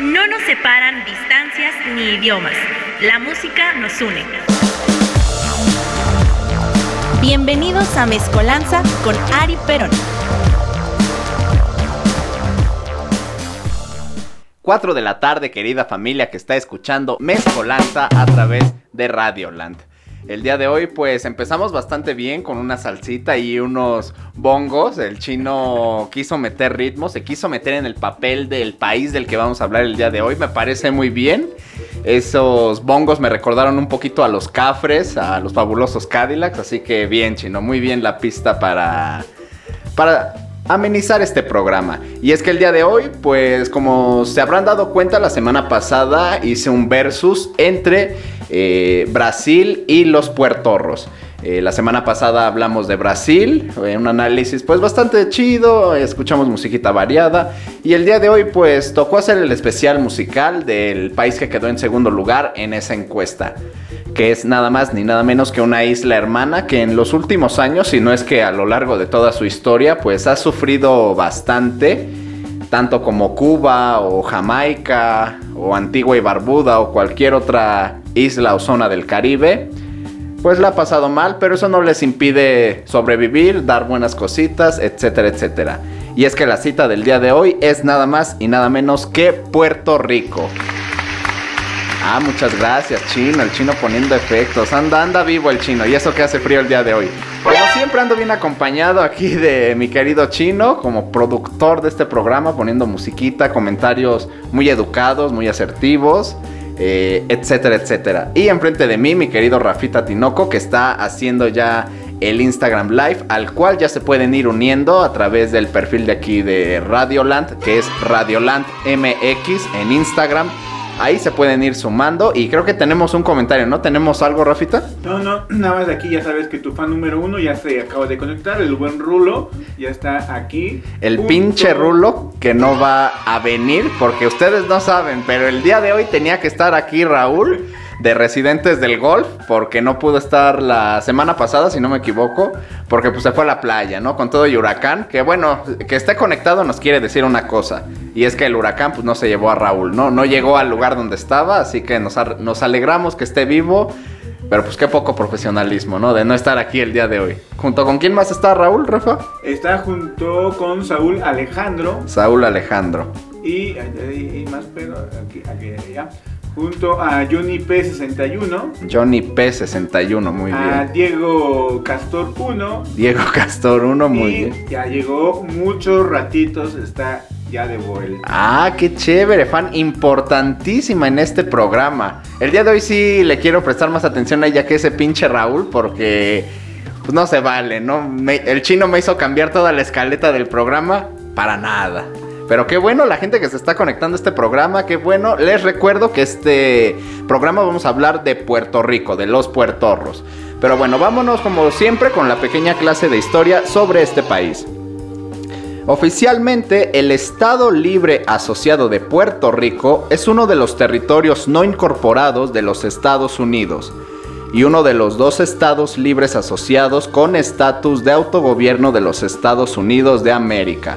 No nos separan distancias ni idiomas. La música nos une. Bienvenidos a Mezcolanza con Ari Perón. 4 de la tarde, querida familia que está escuchando Mezcolanza a través de Radioland. El día de hoy pues empezamos bastante bien con una salsita y unos bongos. El chino quiso meter ritmo, se quiso meter en el papel del país del que vamos a hablar el día de hoy. Me parece muy bien. Esos bongos me recordaron un poquito a los cafres, a los fabulosos Cadillacs. Así que bien chino, muy bien la pista para... Para amenizar este programa. Y es que el día de hoy, pues como se habrán dado cuenta, la semana pasada hice un versus entre eh, Brasil y los puertorros. Eh, la semana pasada hablamos de Brasil, un análisis pues bastante chido, escuchamos musiquita variada y el día de hoy pues tocó hacer el especial musical del país que quedó en segundo lugar en esa encuesta, que es nada más ni nada menos que una isla hermana que en los últimos años, si no es que a lo largo de toda su historia, pues ha sufrido bastante, tanto como Cuba o Jamaica o Antigua y Barbuda o cualquier otra isla o zona del Caribe pues la ha pasado mal, pero eso no les impide sobrevivir, dar buenas cositas, etcétera, etcétera. Y es que la cita del día de hoy es nada más y nada menos que Puerto Rico. Ah, muchas gracias, chino, el chino poniendo efectos. Anda, anda vivo el chino, y eso que hace frío el día de hoy. Como siempre ando bien acompañado aquí de mi querido chino, como productor de este programa, poniendo musiquita, comentarios muy educados, muy asertivos. Eh, etcétera, etcétera. Y enfrente de mí, mi querido Rafita Tinoco, que está haciendo ya el Instagram Live, al cual ya se pueden ir uniendo a través del perfil de aquí de Radioland, que es Radioland MX en Instagram. Ahí se pueden ir sumando y creo que tenemos un comentario, ¿no? ¿Tenemos algo, Rafita? No, no, nada más aquí ya sabes que tu fan número uno ya se acaba de conectar, el buen Rulo ya está aquí. El pinche Rulo que no va a venir porque ustedes no saben, pero el día de hoy tenía que estar aquí Raúl de residentes del golf, porque no pudo estar la semana pasada, si no me equivoco, porque pues se fue a la playa, ¿no? Con todo el huracán, que bueno, que esté conectado nos quiere decir una cosa, y es que el huracán pues no se llevó a Raúl, ¿no? No llegó al lugar donde estaba, así que nos, nos alegramos que esté vivo. Pero pues qué poco profesionalismo, ¿no? De no estar aquí el día de hoy. ¿Junto con quién más está Raúl, Rafa? Está junto con Saúl Alejandro. Saúl Alejandro. Y, y, más, pero aquí, aquí, ya junto a Johnny P61. Johnny P61, muy bien. A Diego Castor 1. Diego Castor 1, muy bien. Ya llegó muchos ratitos, está ya de vuelta. Ah, qué chévere, fan importantísima en este programa. El día de hoy sí le quiero prestar más atención a ella que ese pinche Raúl, porque pues no se vale, ¿no? el chino me hizo cambiar toda la escaleta del programa para nada. Pero qué bueno la gente que se está conectando a este programa, qué bueno. Les recuerdo que este programa vamos a hablar de Puerto Rico, de los puertorros. Pero bueno, vámonos como siempre con la pequeña clase de historia sobre este país. Oficialmente, el Estado Libre Asociado de Puerto Rico es uno de los territorios no incorporados de los Estados Unidos y uno de los dos estados libres asociados con estatus de autogobierno de los Estados Unidos de América.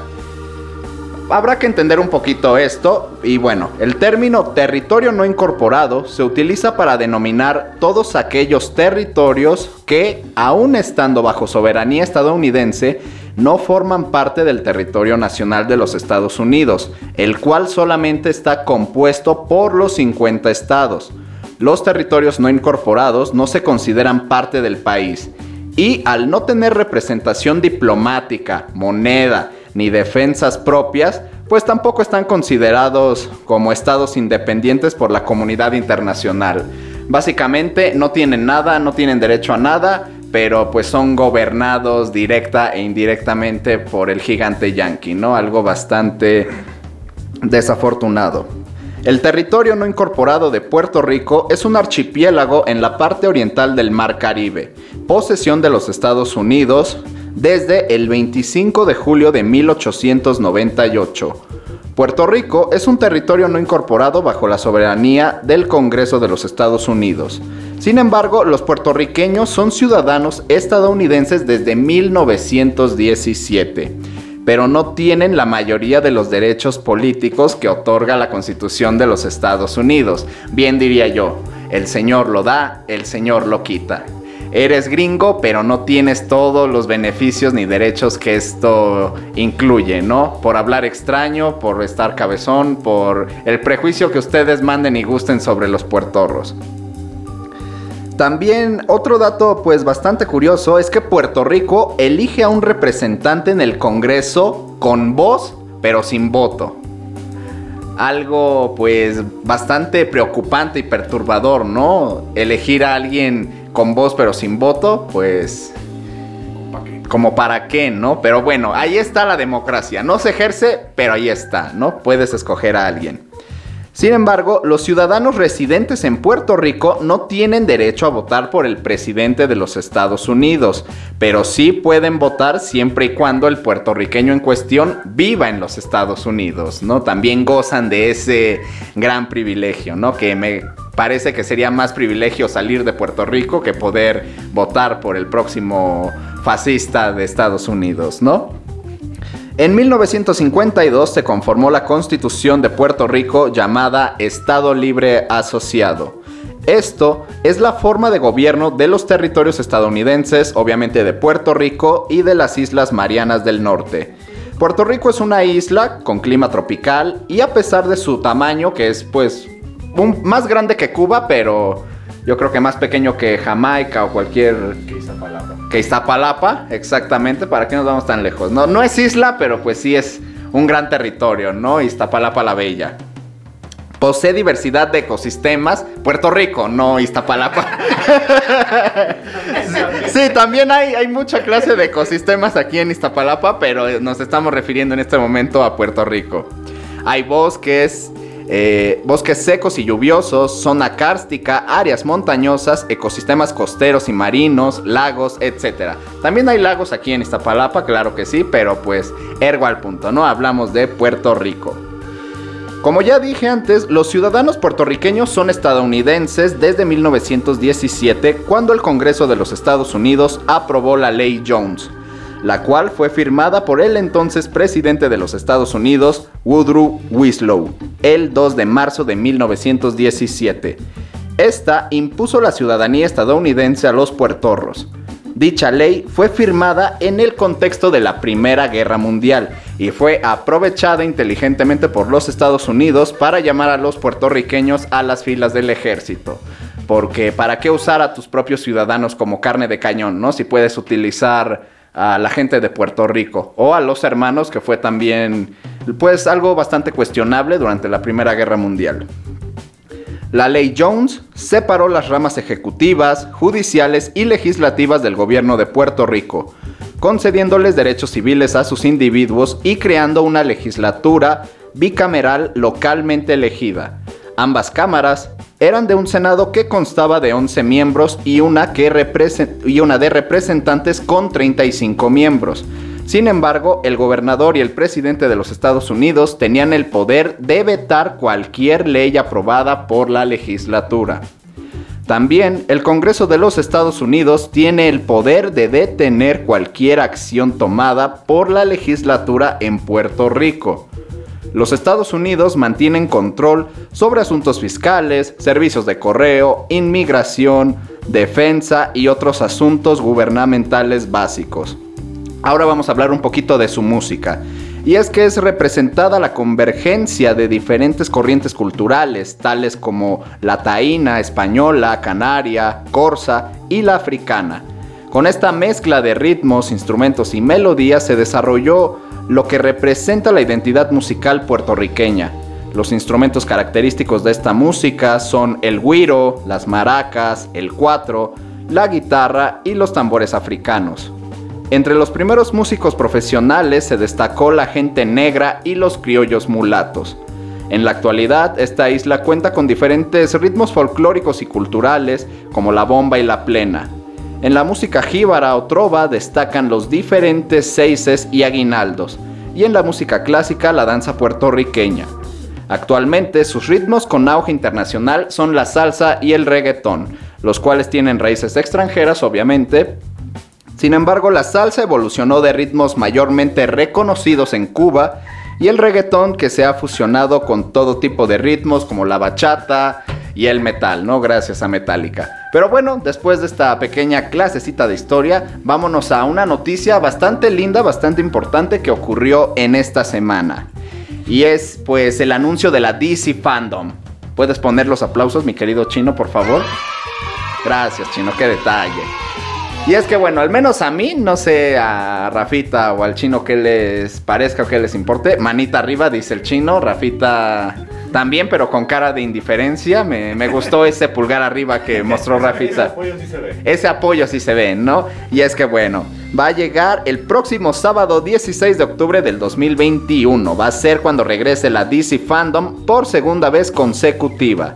Habrá que entender un poquito esto y bueno, el término territorio no incorporado se utiliza para denominar todos aquellos territorios que, aun estando bajo soberanía estadounidense, no forman parte del territorio nacional de los Estados Unidos, el cual solamente está compuesto por los 50 estados. Los territorios no incorporados no se consideran parte del país y al no tener representación diplomática, moneda, ni defensas propias, pues tampoco están considerados como estados independientes por la comunidad internacional. Básicamente no tienen nada, no tienen derecho a nada, pero pues son gobernados directa e indirectamente por el gigante yankee, ¿no? Algo bastante desafortunado. El territorio no incorporado de Puerto Rico es un archipiélago en la parte oriental del Mar Caribe, posesión de los Estados Unidos, desde el 25 de julio de 1898. Puerto Rico es un territorio no incorporado bajo la soberanía del Congreso de los Estados Unidos. Sin embargo, los puertorriqueños son ciudadanos estadounidenses desde 1917. pero no tienen la mayoría de los derechos políticos que otorga la Constitución de los Estados Unidos. Bien diría yo, el Señor lo da, el Señor lo quita. Eres gringo, pero no tienes todos los beneficios ni derechos que esto incluye, ¿no? Por hablar extraño, por estar cabezón, por el prejuicio que ustedes manden y gusten sobre los puertorros. También otro dato pues bastante curioso es que Puerto Rico elige a un representante en el Congreso con voz pero sin voto. Algo pues bastante preocupante y perturbador, ¿no? Elegir a alguien con voz pero sin voto, pues como para qué, ¿no? Pero bueno, ahí está la democracia. No se ejerce, pero ahí está, ¿no? Puedes escoger a alguien. Sin embargo, los ciudadanos residentes en Puerto Rico no tienen derecho a votar por el presidente de los Estados Unidos, pero sí pueden votar siempre y cuando el puertorriqueño en cuestión viva en los Estados Unidos, ¿no? También gozan de ese gran privilegio, ¿no? Que me parece que sería más privilegio salir de Puerto Rico que poder votar por el próximo fascista de Estados Unidos, ¿no? En 1952 se conformó la Constitución de Puerto Rico llamada Estado Libre Asociado. Esto es la forma de gobierno de los territorios estadounidenses, obviamente de Puerto Rico y de las Islas Marianas del Norte. Puerto Rico es una isla con clima tropical y a pesar de su tamaño, que es pues más grande que Cuba, pero yo creo que más pequeño que Jamaica o cualquier que Iztapalapa, exactamente, ¿para qué nos vamos tan lejos? No, no es isla, pero pues sí es un gran territorio, ¿no? Iztapalapa la Bella. Posee diversidad de ecosistemas. Puerto Rico, no Iztapalapa. sí, también hay, hay mucha clase de ecosistemas aquí en Iztapalapa, pero nos estamos refiriendo en este momento a Puerto Rico. Hay bosques, eh, bosques secos y lluviosos, zona cárstica, áreas montañosas, ecosistemas costeros y marinos, lagos, etc. También hay lagos aquí en Iztapalapa, claro que sí, pero pues ergo al punto, ¿no? Hablamos de Puerto Rico. Como ya dije antes, los ciudadanos puertorriqueños son estadounidenses desde 1917, cuando el Congreso de los Estados Unidos aprobó la ley Jones, la cual fue firmada por el entonces presidente de los Estados Unidos, Woodrow Wilson, el 2 de marzo de 1917. Esta impuso la ciudadanía estadounidense a los puertorros. Dicha ley fue firmada en el contexto de la Primera Guerra Mundial y fue aprovechada inteligentemente por los Estados Unidos para llamar a los puertorriqueños a las filas del ejército. Porque ¿para qué usar a tus propios ciudadanos como carne de cañón, no? Si puedes utilizar a la gente de Puerto Rico o a los hermanos, que fue también pues algo bastante cuestionable durante la Primera Guerra Mundial. La ley Jones separó las ramas ejecutivas, judiciales y legislativas del gobierno de Puerto Rico, concediéndoles derechos civiles a sus individuos y creando una legislatura bicameral localmente elegida. Ambas cámaras eran de un Senado que constaba de 11 miembros y una, que y una de representantes con 35 miembros. Sin embargo, el gobernador y el presidente de los Estados Unidos tenían el poder de vetar cualquier ley aprobada por la legislatura. También el Congreso de los Estados Unidos tiene el poder de detener cualquier acción tomada por la legislatura en Puerto Rico los Estados Unidos mantienen control sobre asuntos fiscales, servicios de correo, inmigración, defensa y otros asuntos gubernamentales básicos. Ahora vamos a hablar un poquito de su música. Y es que es representada la convergencia de diferentes corrientes culturales, tales como la taína, española, canaria, corsa y la africana. Con esta mezcla de ritmos, instrumentos y melodías se desarrolló lo que representa la identidad musical puertorriqueña. Los instrumentos característicos de esta música son el guiro, las maracas, el cuatro, la guitarra y los tambores africanos. Entre los primeros músicos profesionales se destacó la gente negra y los criollos mulatos. En la actualidad, esta isla cuenta con diferentes ritmos folclóricos y culturales, como la bomba y la plena, en la música jíbara o trova destacan los diferentes seises y aguinaldos, y en la música clásica la danza puertorriqueña. Actualmente sus ritmos con auge internacional son la salsa y el reggaetón, los cuales tienen raíces extranjeras obviamente, Sin embargo, la salsa evolucionó de ritmos mayormente reconocidos en Cuba y el reggaetón que se ha fusionado con todo tipo de ritmos como la bachata y el metal, ¿no? Gracias a Metallica. Pero bueno, después de esta pequeña clasecita de historia, vámonos a una noticia bastante linda, bastante importante que ocurrió en esta semana. Y es pues el anuncio de la DC Fandom. ¿Puedes poner los aplausos, mi querido chino, por favor? Gracias, chino, qué detalle. Y es que bueno, al menos a mí, no sé a Rafita o al chino que les parezca o que les importe, manita arriba, dice el chino, Rafita también, pero con cara de indiferencia. Me, me gustó ese pulgar arriba que mostró Rafita. Ese apoyo sí se ve. Ese apoyo sí se ve, ¿no? Y es que bueno, va a llegar el próximo sábado 16 de octubre del 2021. Va a ser cuando regrese la DC Fandom por segunda vez consecutiva.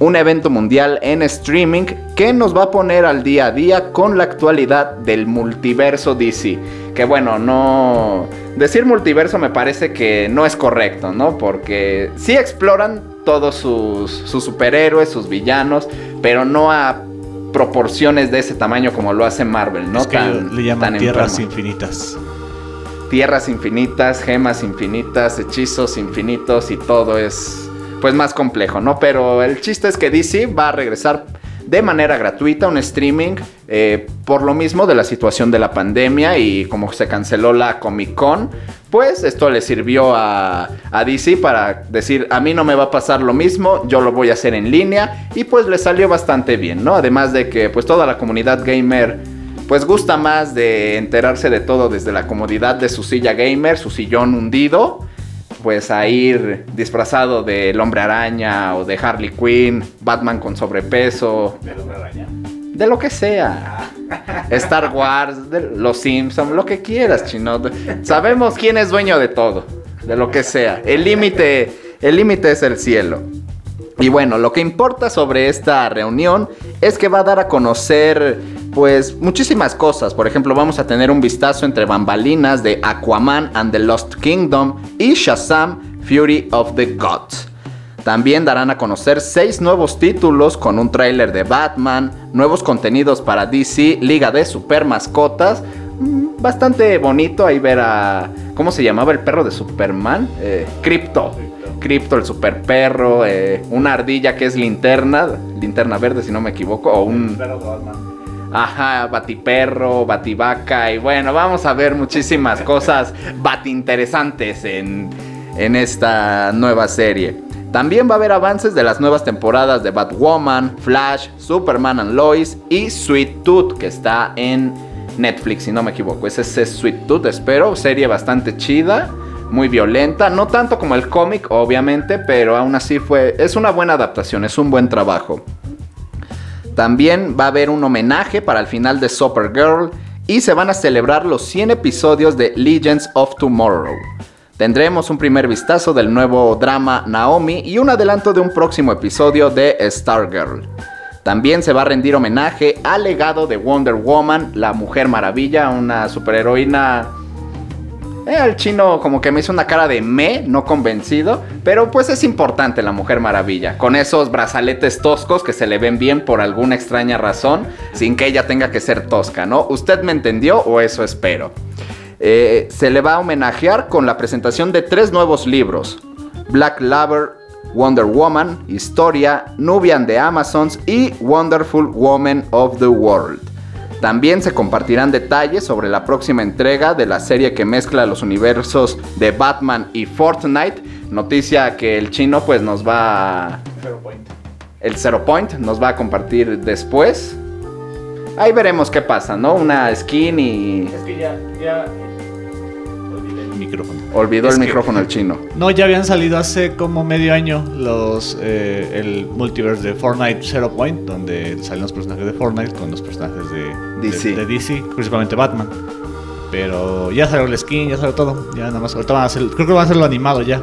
Un evento mundial en streaming que nos va a poner al día a día con la actualidad del multiverso DC. Que bueno, no... Decir multiverso me parece que no es correcto, ¿no? Porque sí exploran todos sus, sus superhéroes, sus villanos, pero no a proporciones de ese tamaño como lo hace Marvel, ¿no? Es que Tan- le llaman tan tierras enfermo. infinitas. Tierras infinitas, gemas infinitas, hechizos infinitos y todo es pues más complejo, ¿no? Pero el chiste es que DC va a regresar de manera gratuita un streaming eh, por lo mismo de la situación de la pandemia y como se canceló la Comic Con, pues esto le sirvió a, DC para decir a mí no me va a pasar lo mismo, yo lo voy a hacer en línea y pues le salió bastante bien, ¿no? Además de que pues toda la comunidad gamer pues gusta más de enterarse de todo desde la comodidad de su silla gamer, su sillón hundido, pues a ir disfrazado del hombre araña o de Harley Quinn, Batman con sobrepeso, De la araña. de lo que sea. Star Wars, de los Simpsons, lo que quieras, chino. Sabemos quién es dueño de todo, de lo que sea. El límite, el límite es el cielo. Y bueno, lo que importa sobre esta reunión es que va a dar a conocer pues muchísimas cosas. Por ejemplo, vamos a tener un vistazo entre bambalinas de Aquaman and the Lost Kingdom y Shazam Fury of the Gods. También darán a conocer seis nuevos títulos con un tráiler de Batman, nuevos contenidos para DC, Liga de Super Mascotas. Mm, Bastante bonito ahí ver a... ¿Cómo se llamaba el perro de Superman? Eh, Crypto. Crypto, el super perro, eh, una ardilla que es linterna, linterna verde si no me equivoco, o un... Ajá, batiperro, bativaca y bueno, vamos a ver muchísimas cosas batinteresantes en, en esta nueva serie. También va a haber avances de las nuevas temporadas de Batwoman, Flash, Superman and Lois y Sweet Tooth que está en Netflix si no me equivoco. Ese es Sweet Tooth, espero, serie bastante chida, muy violenta, no tanto como el cómic obviamente, pero aún así fue es una buena adaptación, es un buen trabajo. También va a haber un homenaje para el final de Supergirl y se van a celebrar los 100 episodios de Legends of Tomorrow. Tendremos un primer vistazo del nuevo drama Naomi y un adelanto de un próximo episodio de Stargirl. También se va a rendir homenaje al legado de Wonder Woman, la Mujer Maravilla, una superheroína eh, el chino como que me hizo una cara de me, no convencido, pero pues es importante la Mujer Maravilla, con esos brazaletes toscos que se le ven bien por alguna extraña razón, sin que ella tenga que ser tosca, ¿no? ¿Usted me entendió o eso espero? Eh, se le va a homenajear con la presentación de tres nuevos libros, Black Lover, Wonder Woman, Historia, Nubian de Amazons y Wonderful Woman of the World. También se compartirán detalles sobre la próxima entrega de la serie que mezcla los universos de Batman y Fortnite. Noticia que el chino pues nos va a... Zero Point. El Zero Point nos va a compartir después. Ahí veremos qué pasa, ¿no? Una skin y... Es que ya, ya. Micrófono. Olvidó Es el que- micrófono el chino. No, ya habían salido hace como medio año los eh, el multiverse de Fortnite Zero Point, donde salen los personajes de Fortnite con los personajes de DC. de, de DC, principalmente Batman. Pero ya salió el skin, ya salió todo. Ya nada más. Ahorita van a hacer, creo que van a hacerlo animado ya.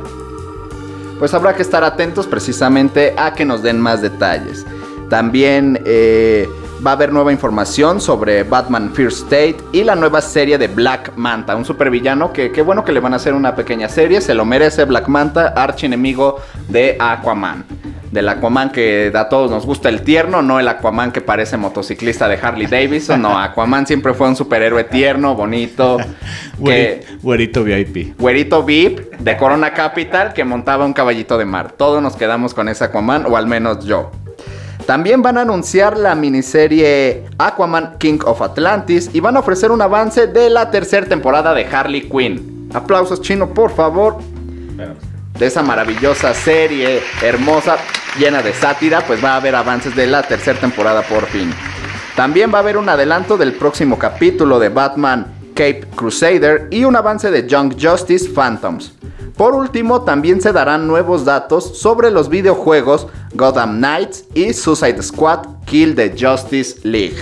pues habrá que estar atentos precisamente a que nos den más detalles. También eh, va a haber nueva información sobre Batman First State y la nueva serie de Black Manta, un supervillano que qué bueno que le van a hacer una pequeña serie, se lo merece Black Manta, archienemigo de Aquaman. del Aquaman que a todos nos gusta el tierno, no el Aquaman que parece motociclista de Harley Davidson, no, Aquaman siempre fue un superhéroe tierno, bonito, que, Güerito, VIP. güerito VIP de Corona Capital que montaba un caballito de mar. Todos nos quedamos con ese Aquaman, o al menos yo. También van a anunciar la miniserie Aquaman King of Atlantis y van a ofrecer un avance de la tercera temporada de Harley Quinn. Aplausos chino, por favor. De esa maravillosa serie hermosa, llena de sátira, pues va a haber avances de la tercera temporada por fin. También va a haber un adelanto del próximo capítulo de Batman Cape Crusader y un avance de Young Justice Phantoms. Por último, también se darán nuevos datos sobre los videojuegos Gotham Knights y Suicide Squad Kill the Justice League.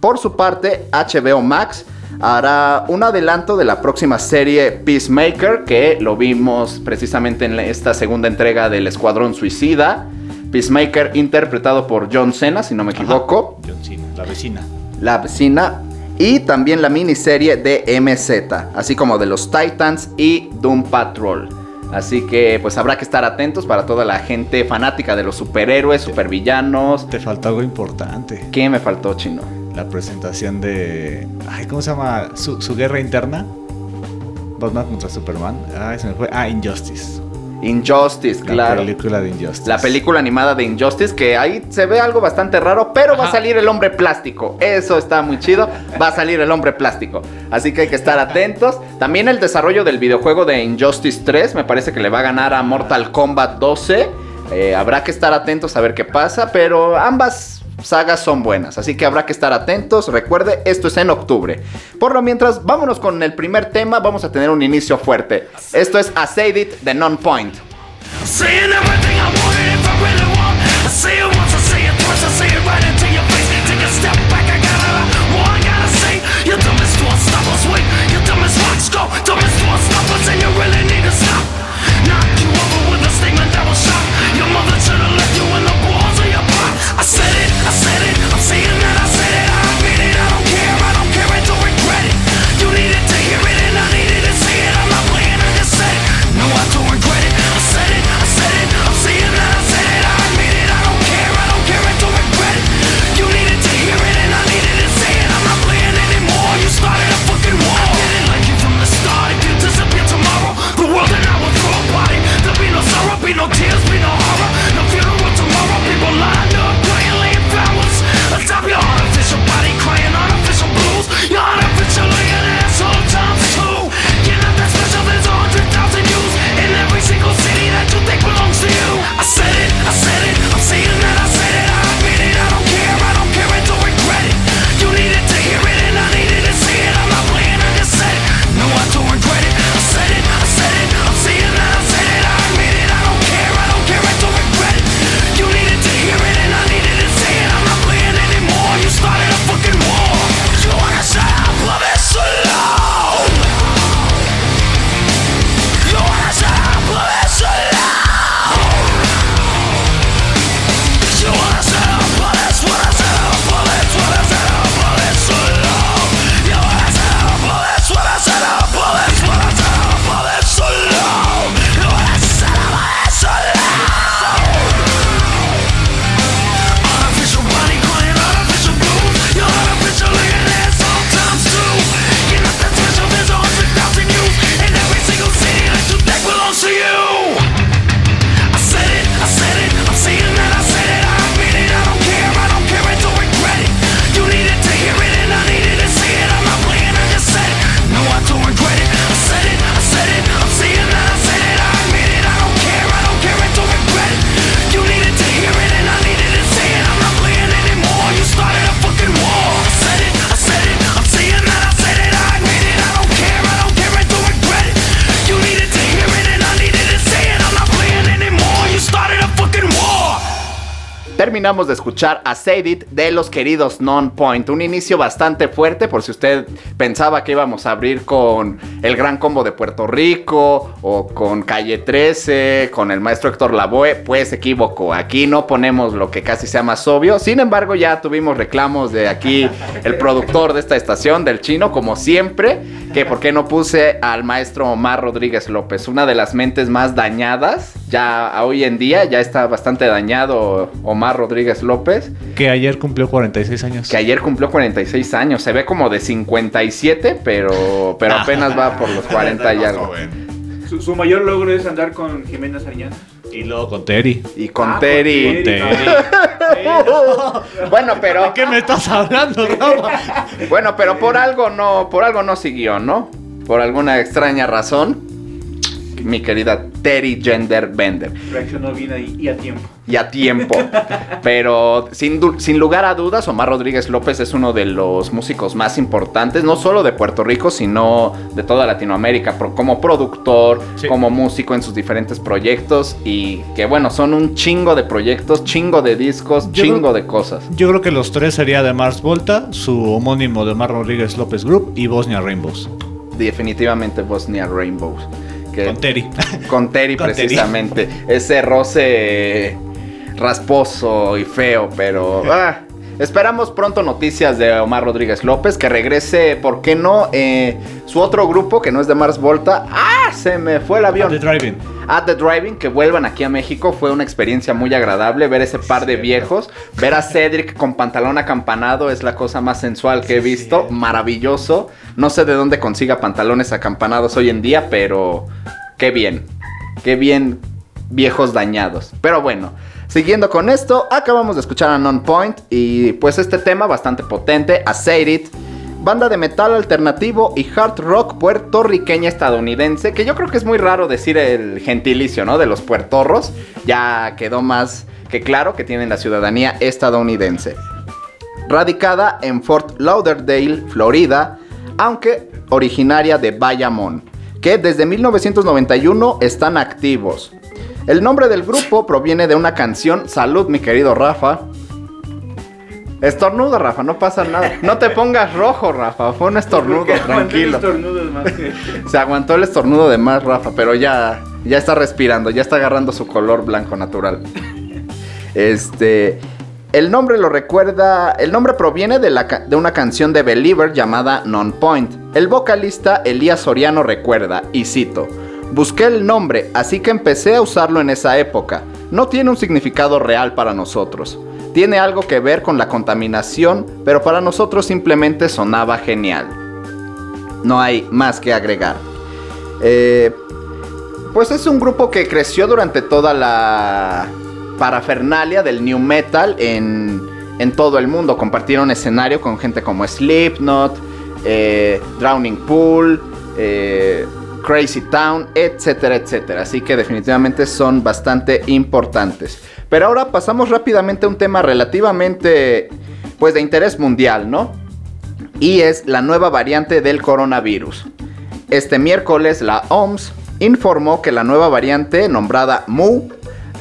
Por su parte, HBO Max hará un adelanto de la próxima serie Peacemaker, que lo vimos precisamente en esta segunda entrega del Escuadrón Suicida. Peacemaker interpretado por John Cena, si no me equivoco John Cena, la vecina. la vecina y también la miniserie de MZ, así como de los Titans y Doom Patrol. Así que pues habrá que estar atentos para toda la gente fanática de los superhéroes, supervillanos. Te faltó algo importante. ¿Qué me faltó, chino? La presentación de. Ay, ¿cómo se llama? Su, su guerra interna. Batman contra Superman. Ay, se me fue. Ah, Injustice. Injustice, La claro. película de Injustice. La película animada de Injustice, que ahí se ve algo bastante raro, pero va a salir el hombre plástico. Eso está muy chido. Va a salir el hombre plástico. Así que hay que estar atentos. También el desarrollo del videojuego de Injustice 3, me parece que le va a ganar a Mortal Kombat 12. Eh, habrá que estar atentos a ver qué pasa, pero ambas sagas son buenas, así que habrá que estar atentos. Recuerde, esto es en octubre. Por lo mientras, vámonos con el primer tema. Vamos a tener un inicio fuerte. Esto es A It de Non-Point. Saying Terminamos de escuchar a Said de los queridos Non-Point. Un inicio bastante fuerte por si usted pensaba que íbamos a abrir con el Gran Combo de Puerto Rico o con Calle 13, con el maestro Héctor Lavoe. Pues se equivocó. Aquí no ponemos lo que casi sea más obvio. Sin embargo, ya tuvimos reclamos de aquí el productor de esta estación, del chino, como siempre. Que por qué no puse al maestro Omar Rodríguez López, una de las mentes más dañadas ya hoy en día ya está bastante dañado Omar Rodríguez López, Que ayer cumplió 46 años. que ayer cumplió 46 años. Se ve como de 57, pero, pero apenas va por los 40 y algo. Su, su mayor logro es andar con Jimena Sariñana. Y luego con Terry. Y con Ah, Terry. con Terry. Bueno, pero ¿De qué me estás hablando, Rafa? bueno, pero por algo no, por algo no siguió, ¿no? Por alguna extraña razón. Mi querida Terry Gender Bender. Reaccionó bien ahí y a tiempo. y a tiempo. Pero sin, lugar a dudas, Omar Rodríguez López es uno de los músicos más importantes, no solo de Puerto Rico, sino de toda Latinoamérica, como productor, Sí. como músico en sus diferentes proyectos. Y que bueno, son un chingo de proyectos, chingo de discos, Yo chingo creo- de cosas. Yo creo que los tres sería de Mars Volta, su homónimo de Mar Rodríguez López Group y Bosnia Rainbows. Definitivamente Bosnia Rainbows. Que, Con Terry. Con Terry, Con Terry. precisamente. Ese roce rasposo y feo, pero. ah, esperamos pronto noticias de Omar Rodríguez López. Que regrese, ¿por qué no? Eh, su otro grupo, que no es de Mars Volta. ¡Ah! Se me fue el avión. The Driving. At the Driving, que vuelvan aquí a México, fue una experiencia muy agradable ver ese par de viejos, ver a Cedric con pantalón acampanado es la cosa más sensual que he visto, maravilloso. No sé de dónde consiga pantalones acampanados hoy en día, pero qué bien, qué bien viejos dañados. Pero bueno, siguiendo con esto, acabamos de escuchar a Non Point y pues este tema bastante potente, a Say It. Banda de metal alternativo y hard rock puertorriqueña estadounidense, que yo creo que es muy raro decir el gentilicio, ¿no? De los puertorros. Ya quedó más que claro que tienen la ciudadanía estadounidense. Radicada en Fort Lauderdale, Florida, aunque originaria de Bayamón, que desde 1991 están activos. El nombre del grupo proviene de una canción, salud mi querido Rafa, Estornudo, Rafa, no pasa nada. No te pongas rojo, Rafa. Fue un estornudo, tranquilo. estornudos más que- Se aguantó el estornudo de más, Rafa, pero ya, ya está respirando, ya está agarrando su color blanco natural. Este. El nombre lo recuerda. El nombre proviene de, la de una canción de Believer llamada Non Point. El vocalista Elías Soriano recuerda, y cito: Busqué el nombre, así que empecé a usarlo en esa época. No tiene un significado real para nosotros. Tiene algo que ver con la contaminación, pero para nosotros simplemente sonaba genial. No hay más que agregar. Eh, pues es un grupo que creció durante toda la parafernalia del new metal en, todo el mundo. Compartieron escenario con gente como Slipknot, eh, Drowning Pool, eh, Crazy Town, etcétera, etcétera. Así que definitivamente son bastante importantes. Pero ahora pasamos rápidamente a un tema relativamente, pues de interés mundial, ¿no? y es la nueva variante del coronavirus. Este miércoles la OMS informó que la nueva variante nombrada Mu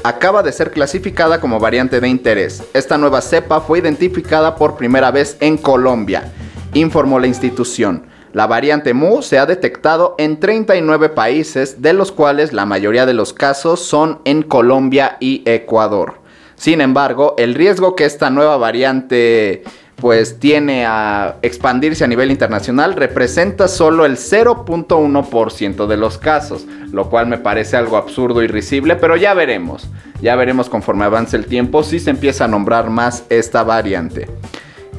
acaba de ser clasificada como variante de interés. Esta nueva cepa fue identificada por primera vez en Colombia, informó la institución. La variante Mu se ha detectado en 39 países, de los cuales la mayoría de los casos son en Colombia y Ecuador. Sin embargo, el riesgo que esta nueva variante pues tiene a expandirse a nivel internacional representa solo el 0.1% de los casos, lo cual me parece algo absurdo y risible, pero ya veremos. Ya veremos conforme avance el tiempo si se empieza a nombrar más esta variante.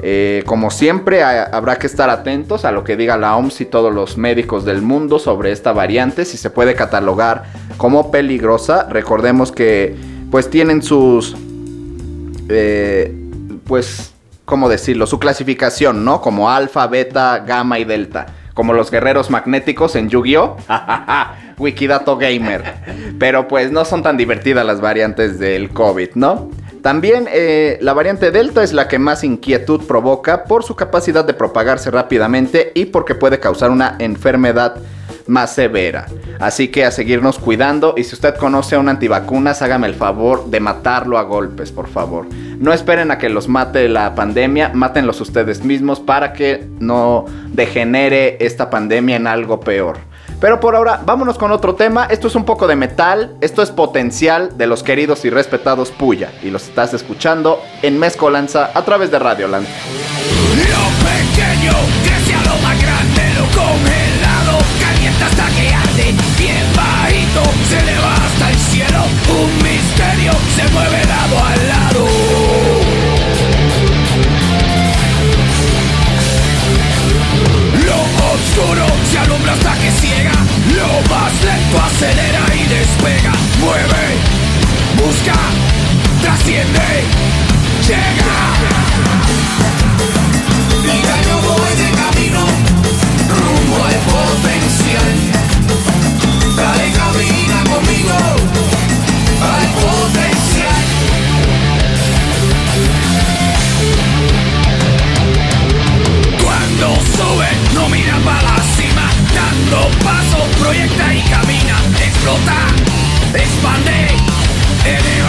Eh, como siempre, habrá que estar atentos a lo que diga la OMS y todos los médicos del mundo sobre esta variante, si se puede catalogar como peligrosa. Recordemos que pues tienen sus, eh, pues, ¿cómo decirlo? Su clasificación, ¿no? Como alfa, beta, gamma y delta. Como los guerreros magnéticos en Yu-Gi-Oh! Wikidato Gamer. Pero pues no son tan divertidas las variantes del COVID, ¿no? También eh, la variante Delta es la que más inquietud provoca por su capacidad de propagarse rápidamente y porque puede causar una enfermedad más severa. Así que a seguirnos cuidando y si usted conoce a un antivacunas, hágame el favor de matarlo a golpes, por favor. No esperen a que los mate la pandemia, mátenlos ustedes mismos para que no degenere esta pandemia en algo peor. Pero por ahora, vámonos con otro tema. Esto es un poco de metal. Esto es potencial de los queridos y respetados Puya. Y los estás escuchando en Mezcolanza a través de Radioland. Lo pequeño crece a lo más grande, lo congelado calienta hasta que arde. Bien bajito se eleva hasta el cielo. se mueve lado a lado. Oscuro se alumbra hasta que ciega, lo más lento acelera y despega, mueve, busca, trasciende, llega. Proyecta y camina, explota, expande, eleva.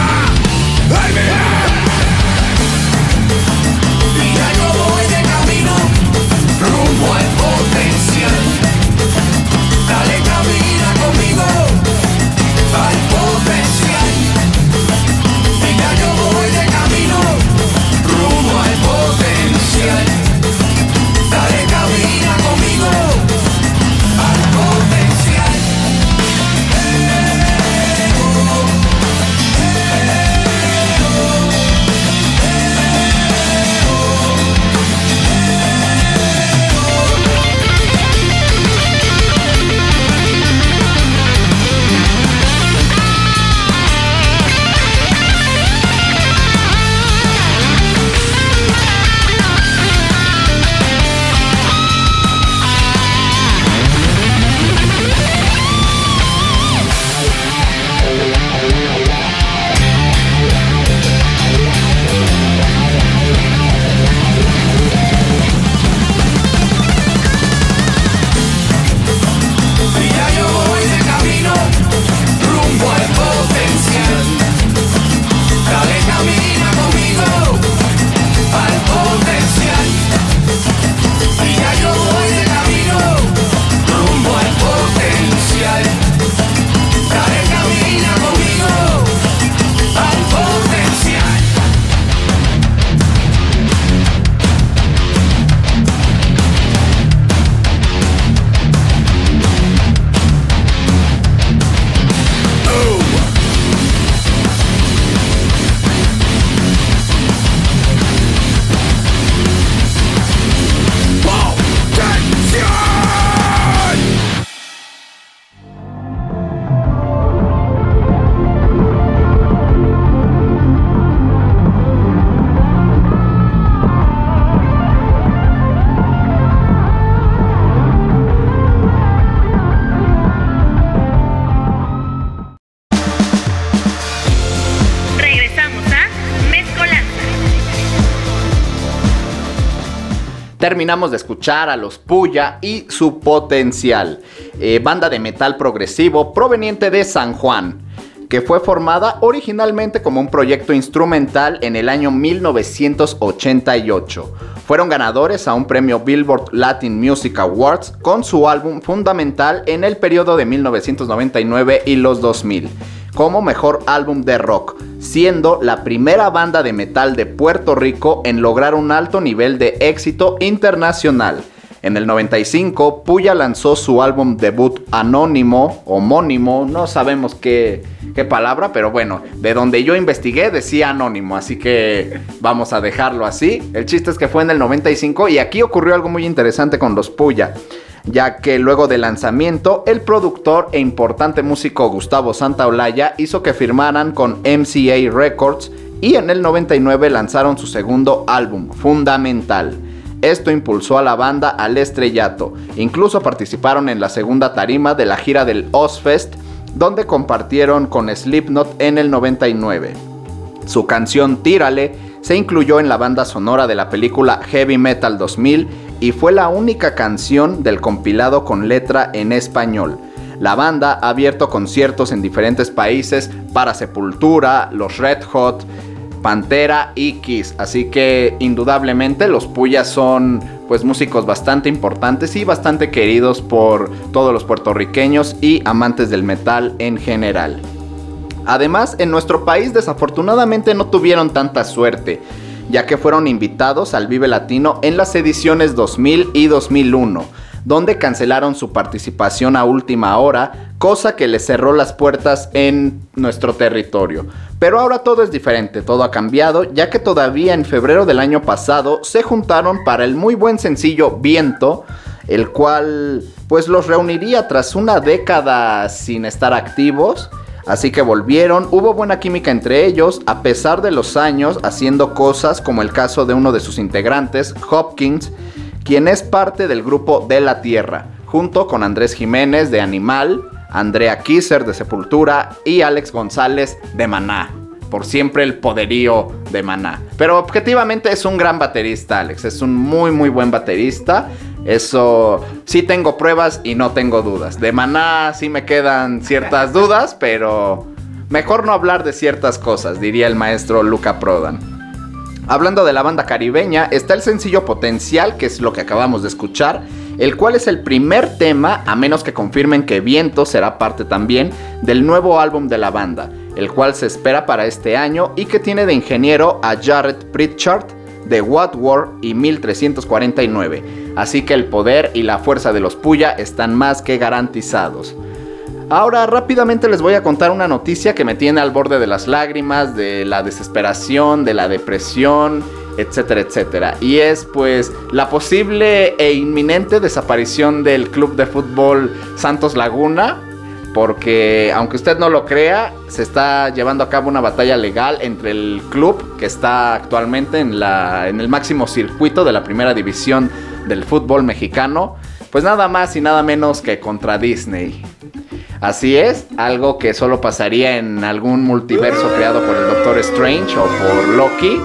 Terminamos de escuchar a los Puya y su potencial, eh, banda de metal progresivo proveniente de San Juan, que fue formada originalmente como un proyecto instrumental en el año 1988. Fueron ganadores a un premio Billboard Latin Music Awards con su álbum fundamental en el periodo de 1999 y los 2000 como mejor álbum de rock, siendo la primera banda de metal de Puerto Rico en lograr un alto nivel de éxito internacional. En el 95, Puya lanzó su álbum debut anónimo, homónimo, no sabemos qué, palabra, pero bueno, de donde yo investigué decía anónimo, así que vamos a dejarlo así. El chiste es que fue en el 95 y aquí ocurrió algo muy interesante con los Puya ya que luego del lanzamiento, el productor e importante músico Gustavo Santaolalla hizo que firmaran con MCA Records y en el 99 lanzaron su segundo álbum, Fundamental. Esto impulsó a la banda al estrellato, incluso participaron en la segunda tarima de la gira del Ozfest, donde compartieron con Slipknot en el 99. Su canción Tírale se incluyó en la banda sonora de la película Heavy Metal 2000 y fue la única canción del compilado con letra en español. La banda ha abierto conciertos en diferentes países para Sepultura, los Red Hot, Pantera y Kiss, así que indudablemente los Puyas son pues músicos bastante importantes y bastante queridos por todos los puertorriqueños y amantes del metal en general. Además, en nuestro país desafortunadamente no tuvieron tanta suerte, ya que fueron invitados al Vive Latino en las ediciones 2000 y 2001, donde cancelaron su participación a última hora cosa que le cerró las puertas en nuestro territorio. Pero ahora todo es diferente, todo ha cambiado, ya que todavía en febrero del año pasado se juntaron para el muy buen sencillo Viento, el cual pues los reuniría tras una década sin estar activos. Así que volvieron, hubo buena química entre ellos, a pesar de los años haciendo cosas como el caso de uno de sus integrantes, Hopkins, quien es parte del grupo De la Tierra, junto con Andrés Jiménez de Animal, Andrea Kisser de Sepultura y Alex González de Maná. Por siempre el poderío de Maná. Pero objetivamente es un gran baterista, Alex. Es un muy, muy buen baterista. Eso sí tengo pruebas y no tengo dudas. De Maná sí me quedan ciertas dudas, pero mejor no hablar de ciertas cosas, diría el maestro Luca Prodan. Hablando de la banda caribeña, está el sencillo Potencial, que es lo que acabamos de escuchar, el cual es el primer tema, a menos que confirmen que Viento será parte también del nuevo álbum de la banda, el cual se espera para este año y que tiene de ingeniero a Jared Pritchard de What War y 1349, así que el poder y la fuerza de los Puya están más que garantizados. Ahora rápidamente les voy a contar una noticia que me tiene al borde de las lágrimas, de la desesperación, de la depresión, etcétera, etcétera. Y es pues la posible e inminente desaparición del club de fútbol Santos Laguna. Porque aunque usted no lo crea, se está llevando a cabo una batalla legal entre el club que está actualmente en, la, en el máximo circuito de la primera división del fútbol mexicano. Pues nada más y nada menos que contra Disney. Así es, algo que solo pasaría en algún multiverso creado por el Doctor Strange o por Loki.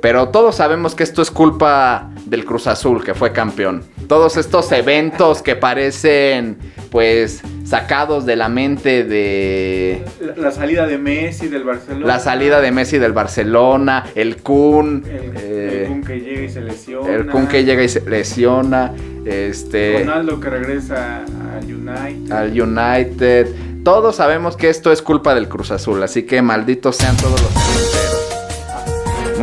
Pero todos sabemos que esto es culpa del Cruz Azul, que fue campeón. Todos estos eventos que parecen, pues, sacados de la mente de... La, la salida de Messi del Barcelona. La salida de Messi del Barcelona, el Kun. El, eh, el Kun que llega y se lesiona. el Kun que llega y se lesiona. Este. Ronaldo que regresa al United. al United. Todos sabemos que esto es culpa del Cruz Azul, así que malditos sean todos los cementeros.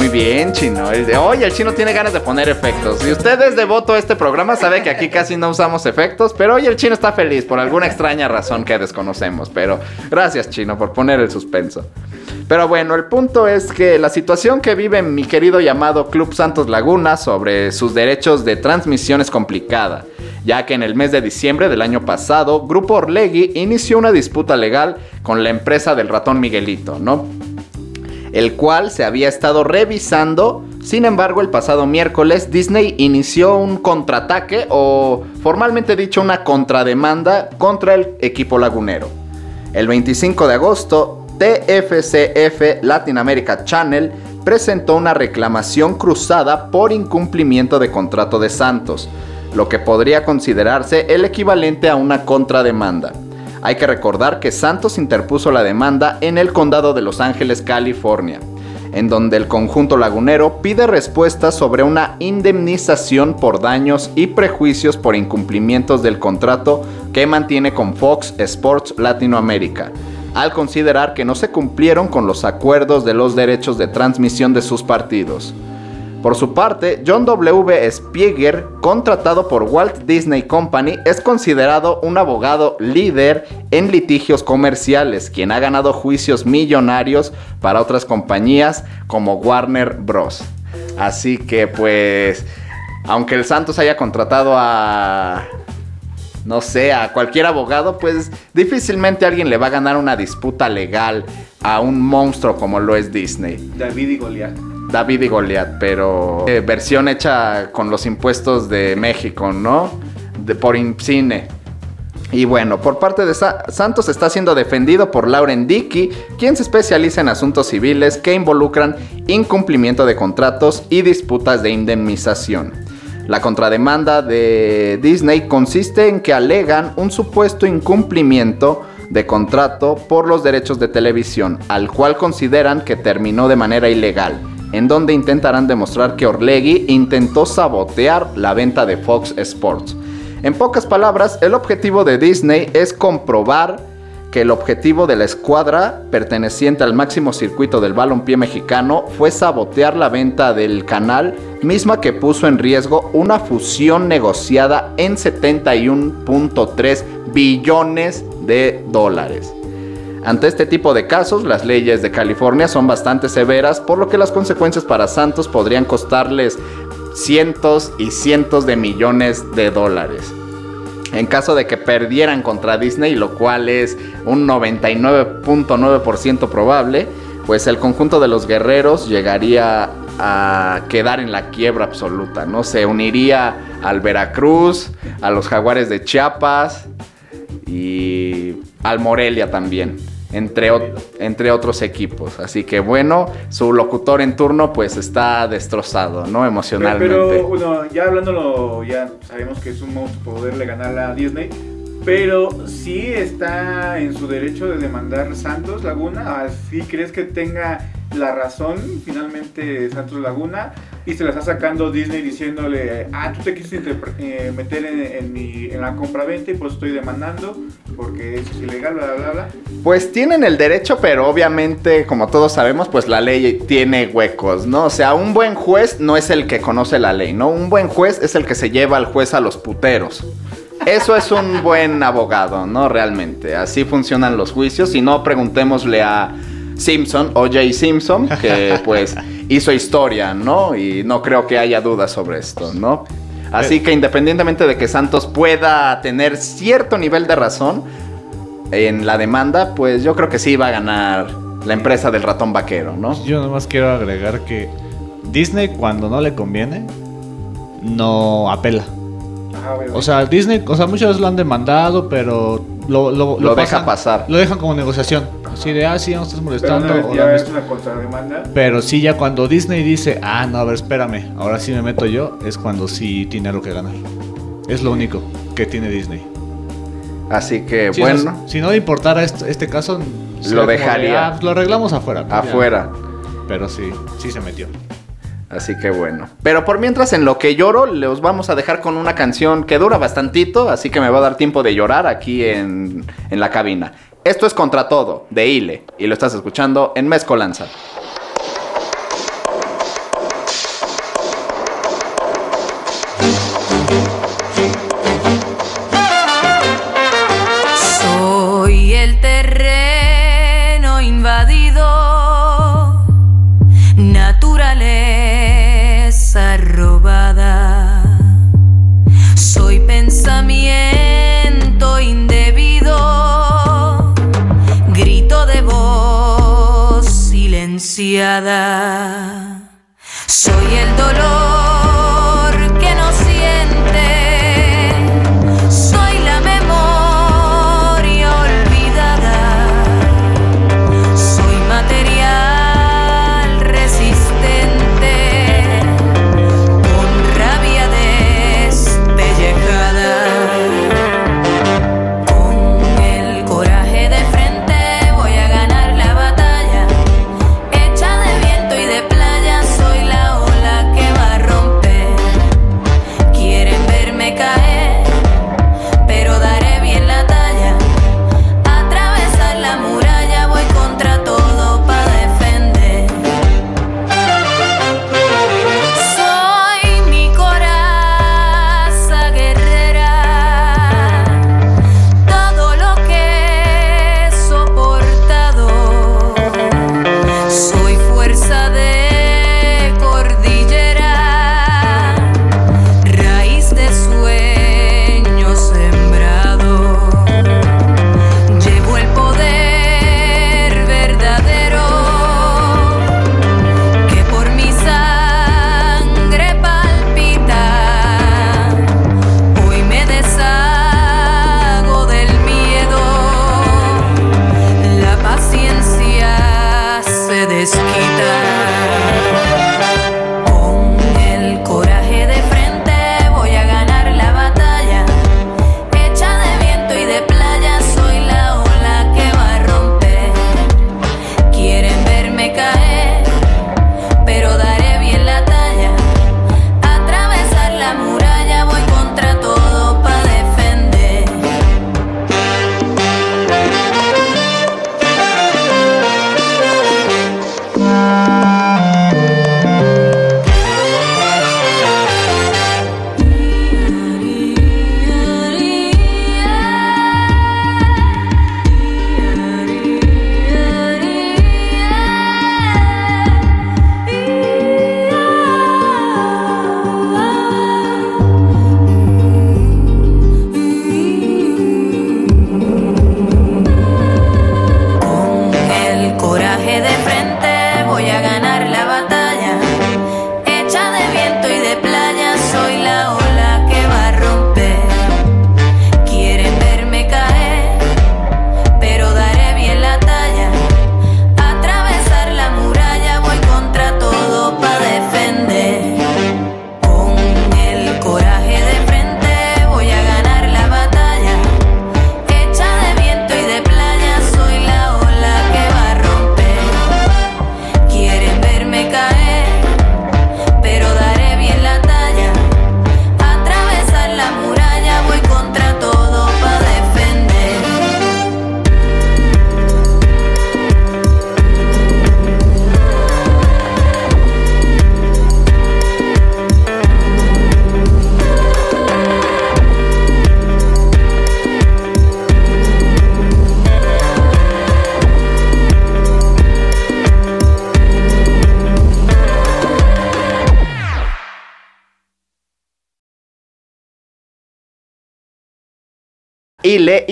Muy bien, chino. Oye, el chino tiene ganas de poner efectos. Si usted es devoto a este programa, sabe que aquí casi no usamos efectos, pero hoy el chino está feliz por alguna extraña razón que desconocemos. Pero gracias, chino, por poner el suspenso. Pero bueno, el punto es que la situación que vive mi querido llamado Club Santos Laguna sobre sus derechos de transmisión es complicada, ya que en el mes de diciembre del año pasado, Grupo Orlegui inició una disputa legal con la empresa del ratón Miguelito, ¿no? El cual se había estado revisando, sin embargo el pasado miércoles Disney inició un contraataque o formalmente dicho una contrademanda contra el equipo lagunero. El 25 de agosto, TFCF Latin America Channel presentó una reclamación cruzada por incumplimiento de contrato de Santos, lo que podría considerarse el equivalente a una contrademanda. Hay que recordar que Santos interpuso la demanda en el condado de Los Ángeles, California, en donde el conjunto lagunero pide respuestas sobre una indemnización por daños y prejuicios por incumplimientos del contrato que mantiene con Fox Sports Latinoamérica, al considerar que no se cumplieron con los acuerdos de los derechos de transmisión de sus partidos. Por su parte, John W. Spieger, contratado por Walt Disney Company, es considerado un abogado líder en litigios comerciales, quien ha ganado juicios millonarios para otras compañías como Warner Bros. Así que pues, aunque el Santos haya contratado a no sé, a cualquier abogado, pues difícilmente alguien le va a ganar una disputa legal a un monstruo como lo es Disney. David y Goliat. David y Goliat, pero eh, versión hecha con los impuestos de México, ¿no? De, por cine. Y bueno, por parte de Sa Santos está siendo defendido por Lauren Dickey, quien se especializa en asuntos civiles que involucran incumplimiento de contratos y disputas de indemnización. La contrademanda de Disney consiste en que alegan un supuesto incumplimiento de contrato por los derechos de televisión, al cual consideran que terminó de manera ilegal en donde intentarán demostrar que Orlegui intentó sabotear la venta de Fox Sports. En pocas palabras, el objetivo de Disney es comprobar que el objetivo de la escuadra perteneciente al máximo circuito del balompié mexicano fue sabotear la venta del canal, misma que puso en riesgo una fusión negociada en 71.3 billones de dólares. Ante este tipo de casos, las leyes de California son bastante severas, por lo que las consecuencias para Santos podrían costarles cientos y cientos de millones de dólares. En caso de que perdieran contra Disney, lo cual es un 99.9% probable, pues el conjunto de los guerreros llegaría a quedar en la quiebra absoluta, ¿no? Se uniría al Veracruz, a los Jaguares de Chiapas y al Morelia también, entre, ot- entre otros equipos. Así que bueno, su locutor en turno pues está destrozado, ¿no? Pero, Emocionalmente. pero, bueno, ya hablándolo, ya sabemos que es un monstruo poderle ganar a Disney. Pero sí está en su derecho de demandar Santos Laguna. ¿Así crees que tenga la razón finalmente Santos Laguna? Y se la está sacando Disney diciéndole, ah, tú te quisiste eh, meter en, la compra-venta y pues estoy demandando porque eso es ilegal, bla, bla, bla. Pues tienen el derecho, pero obviamente, como todos sabemos, pues la ley tiene huecos, ¿no? O sea, un buen juez no es el que conoce la ley, ¿no? Un buen juez es el que se lleva al juez a los puteros. Eso es un buen abogado, ¿no? Realmente. Así funcionan los juicios. Si no, preguntémosle a Simpson, O.J. Simpson, que pues hizo historia, ¿no? Y no creo que haya dudas sobre esto, ¿no? Así que independientemente de que Santos pueda tener cierto nivel de razón en la demanda, pues yo creo que sí va a ganar la empresa del ratón vaquero, ¿no? Yo nomás quiero agregar que Disney cuando no le conviene no apela. Ajá, O sea, Disney, o sea, muchos lo han demandado, pero lo, lo, Lo deja pasar. Lo dejan como negociación. Así de, ah, sí, no estás pero molestando. una vez o ya la es mis- una contrademanda. Pero sí, ya cuando Disney dice, ah, no, a ver, espérame, ahora sí me meto yo, es cuando sí tiene algo que ganar. Es lo único que tiene Disney. Así que Si bueno, no- si no le importara este, este caso, de, dejaría. "Ah, lo arreglamos afuera. pues ya". afuera. Pero sí, sí se metió. Así que bueno. Pero por mientras, en lo que lloro, los vamos a dejar con una canción que dura bastantito, así que me va a dar tiempo de llorar aquí en, en la cabina. Esto es Contra Todo, de Ile, y lo estás escuchando en Mezcolanza.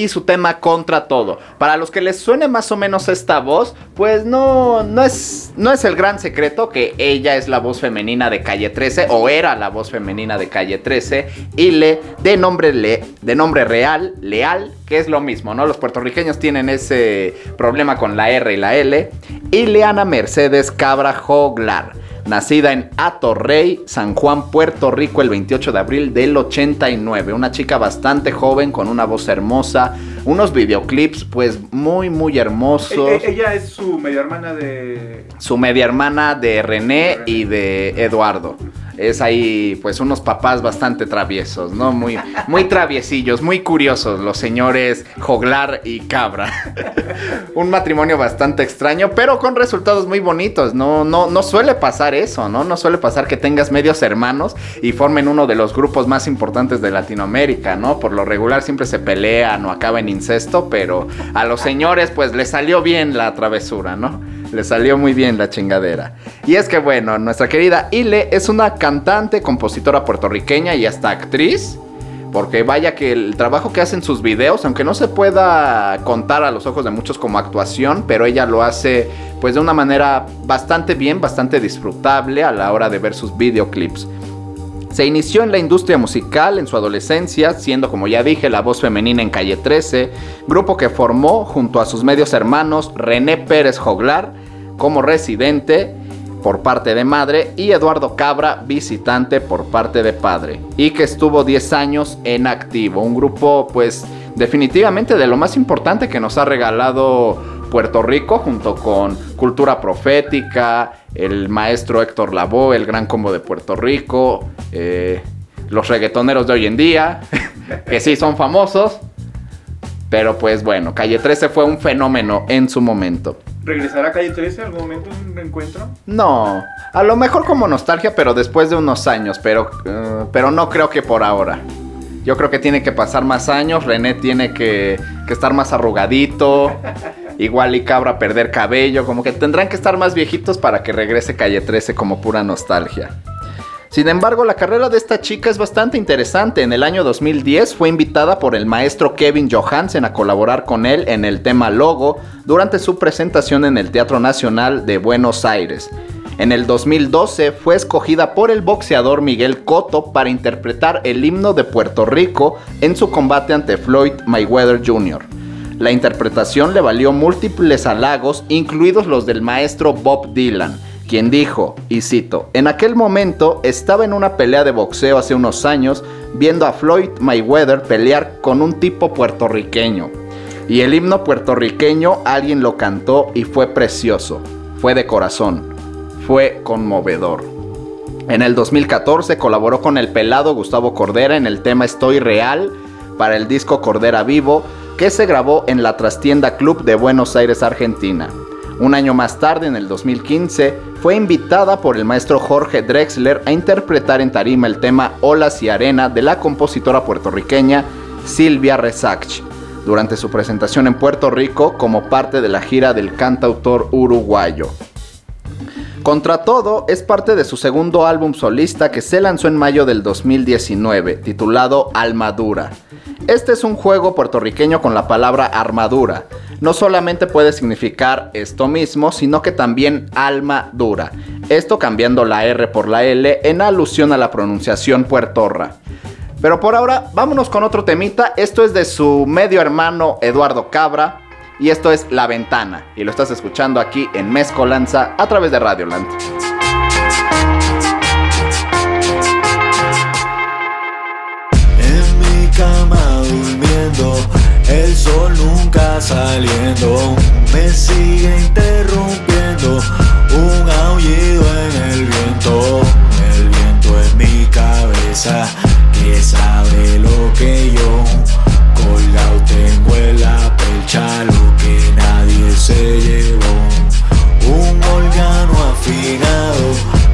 Y su tema contra todo. Para los que les suene más o menos esta voz, pues no, no, es, no es el gran secreto que ella es la voz femenina de Calle 13 o era la voz femenina de Calle 13. Ile de nombre, le, de nombre real, leal, que es lo mismo, ¿no? Los puertorriqueños tienen ese problema con la R y la L. Ileana Mercedes Cabra Joglar. Nacida en Atorrey, San Juan, Puerto Rico, el 28 de abril del 89. Una chica bastante joven, con una voz hermosa, unos videoclips pues muy, muy hermosos. E- e- ella es su media hermana de. Su media hermana de René y de Eduardo. Es ahí pues unos papás bastante traviesos, ¿no? Muy, muy traviesillos, muy curiosos los señores Joglar y Cabra. Un matrimonio bastante extraño, pero con resultados muy bonitos. No, no, no suele pasar eso, ¿no? No suele pasar que tengas medios hermanos y formen uno de los grupos más importantes de Latinoamérica, ¿no? Por lo regular siempre se pelean o acaban en incesto, pero a los señores pues les salió bien la travesura, ¿no? Le salió muy bien la chingadera. Y es que bueno, nuestra querida Ile es una cantante, compositora puertorriqueña y hasta actriz. Porque vaya que el trabajo que hace en sus videos, aunque no se pueda contar a los ojos de muchos como actuación, pero ella lo hace pues de una manera bastante bien, bastante disfrutable a la hora de ver sus videoclips. Se inició en la industria musical en su adolescencia, siendo como ya dije la voz femenina en Calle 13, grupo que formó junto a sus medios hermanos René Pérez Joglar como residente por parte de madre y Eduardo Cabra visitante por parte de padre y que estuvo 10 años en activo, un grupo pues definitivamente de lo más importante que nos ha regalado Puerto Rico junto con Cultura Profética, el maestro Héctor Lavoe, el gran combo de Puerto Rico, eh, los reggaetoneros de hoy en día, que sí son famosos, pero pues bueno, Calle 13 fue un fenómeno en su momento. ¿Regresará a calle 13 algún momento un reencuentro? No, a lo mejor como nostalgia, pero después de unos años, pero, eh, pero no creo que por ahora. Yo creo que tiene que pasar más años, René tiene que, que estar más arrugadito, igual y Cabra perder cabello, como que tendrán que estar más viejitos para que regrese Calle 13 como pura nostalgia. Sin embargo, la carrera de esta chica es bastante interesante. En el año 2010 fue invitada por el maestro Kevin Johansen a colaborar con él en el tema Logo durante su presentación en el Teatro Nacional de Buenos Aires. En el 2012 fue escogida por el boxeador Miguel Cotto para interpretar el himno de Puerto Rico en su combate ante Floyd Mayweather Jr. La interpretación le valió múltiples halagos, incluidos los del maestro Bob Dylan, quien dijo, y cito, en aquel momento estaba en una pelea de boxeo hace unos años viendo a Floyd Mayweather pelear con un tipo puertorriqueño. Y el himno puertorriqueño alguien lo cantó y fue precioso, fue de corazón, fue conmovedor. En el 2014 colaboró con el pelado Gustavo Cordera en el tema Estoy Real para el disco Cordera Vivo que se grabó en la Trastienda Club de Buenos Aires, Argentina. Un año más tarde, en el 2015, fue invitada por el maestro Jorge Drexler a interpretar en tarima el tema Olas y Arena de la compositora puertorriqueña Silvia Resach, durante su presentación en Puerto Rico como parte de la gira del cantautor uruguayo. Contra todo es parte de su segundo álbum solista que se lanzó en mayo del 2019, titulado Almadura. Este es un juego puertorriqueño con la palabra armadura. No solamente puede significar esto mismo, sino que también alma dura. Esto cambiando la R por la L en alusión a la pronunciación puertorra. Pero por ahora, vámonos con otro temita. Esto es de su medio hermano Eduardo Cabra. Y esto es La Ventana. Y lo estás escuchando aquí en Mezcolanza a través de Radioland. En mi cama durmiendo, el sol nunca saliendo, me sigue interrumpiendo. Un aullido en el viento, el viento en mi cabeza. Que sabe lo que yo colgado tengo en la percha. Lo que nadie se llevó, un órgano afinado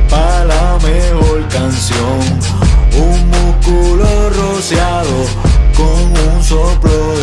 para la mejor canción, un músculo rociado con un soplo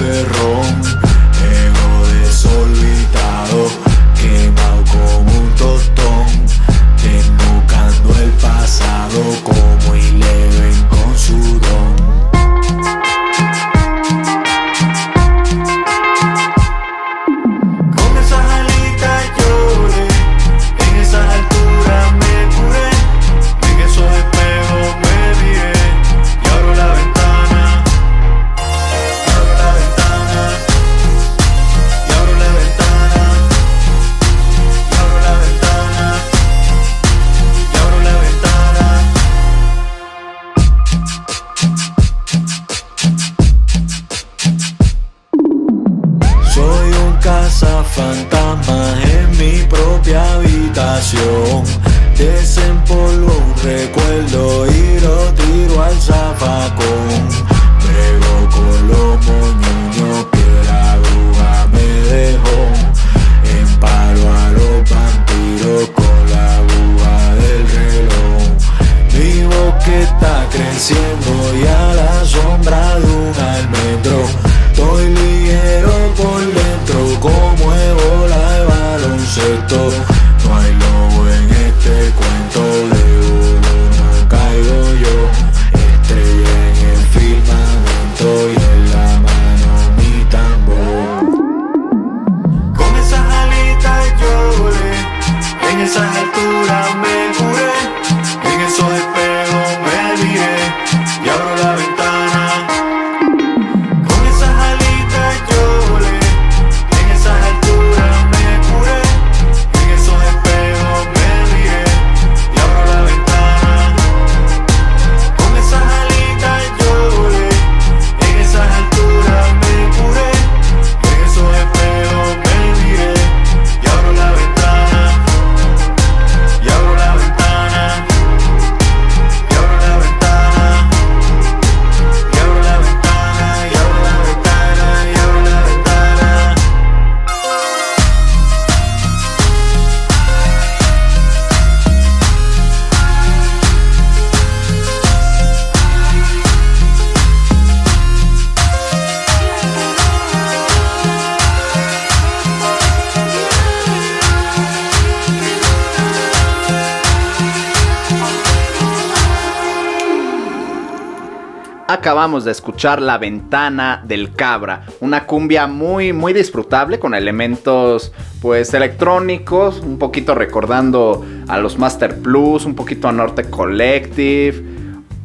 Acabamos de escuchar La Ventana del Cabra, una cumbia muy muy disfrutable con elementos pues electrónicos, un poquito recordando a los Master Plus, un poquito a Norte Collective,